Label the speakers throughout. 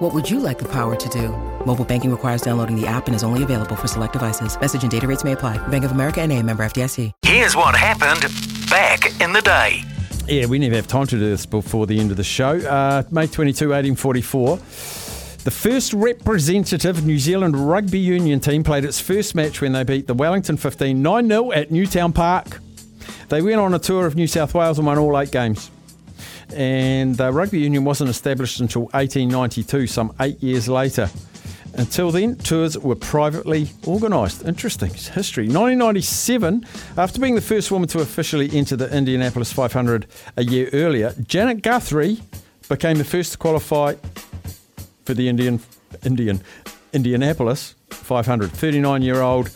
Speaker 1: What would you like the power to do? Mobile banking requires downloading the app and is only available for select devices. Message and data rates may apply. Bank of America and a member FDIC.
Speaker 2: Here's what happened back in the day.
Speaker 3: Yeah, we never have time to do this before the end of the show. Uh, May 22, 1844. The first representative New Zealand rugby union team played its first match when they beat the Wellington 15 9 0 at Newtown Park. They went on a tour of New South Wales and won all eight games. And the rugby union wasn't established until 1892, some eight years later. Until then, tours were privately organised. Interesting history. 1997, after being the first woman to officially enter the Indianapolis 500 a year earlier, Janet Guthrie became the first to qualify for the Indian Indian Indianapolis 500. 39 year old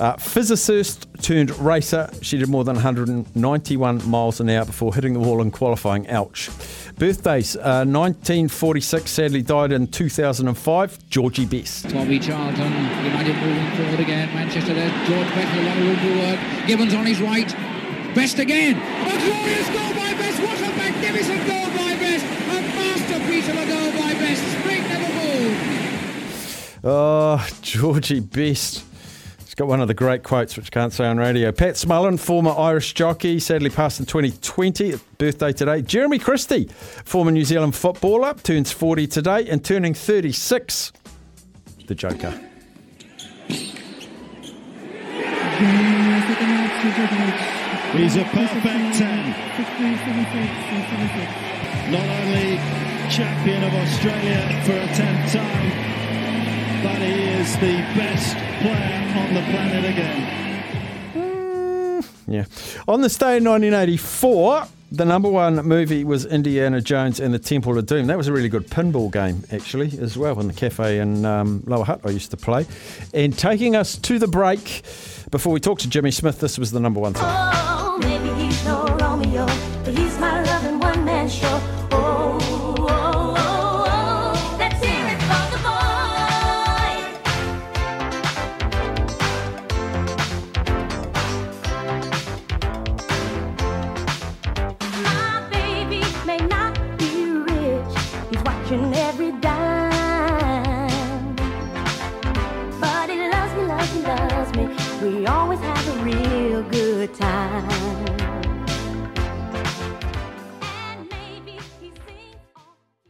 Speaker 3: uh, physicist turned racer. She did more than 191 miles an hour before hitting the wall and qualifying. Ouch. Birthdays uh, 1946, sadly died in 2005. Georgie Best.
Speaker 4: Tommy Charlton, United moving forward again. Manchester there. George Best a lot of room to work. Gibbons on his right. Best again. A glorious goal by Best. What a magnificent goal by Best. A masterpiece of a goal by Best. Spring never moved.
Speaker 3: Oh, Georgie Best. Got one of the great quotes, which can't say on radio. Pat Smullen, former Irish jockey, sadly passed in 2020. Birthday today. Jeremy Christie, former New Zealand footballer, turns 40 today and turning 36. The Joker.
Speaker 5: He's a perfect 10. Not only champion of Australia for a 10th time, but he is the best player on the planet again.
Speaker 3: Yeah. On this day in 1984, the number one movie was Indiana Jones and the Temple of Doom. That was a really good pinball game, actually, as well, in the cafe in um, Lower Hutt I used to play. And taking us to the break, before we talk to Jimmy Smith, this was the number one song.
Speaker 6: Oh, maybe We always have a real good time.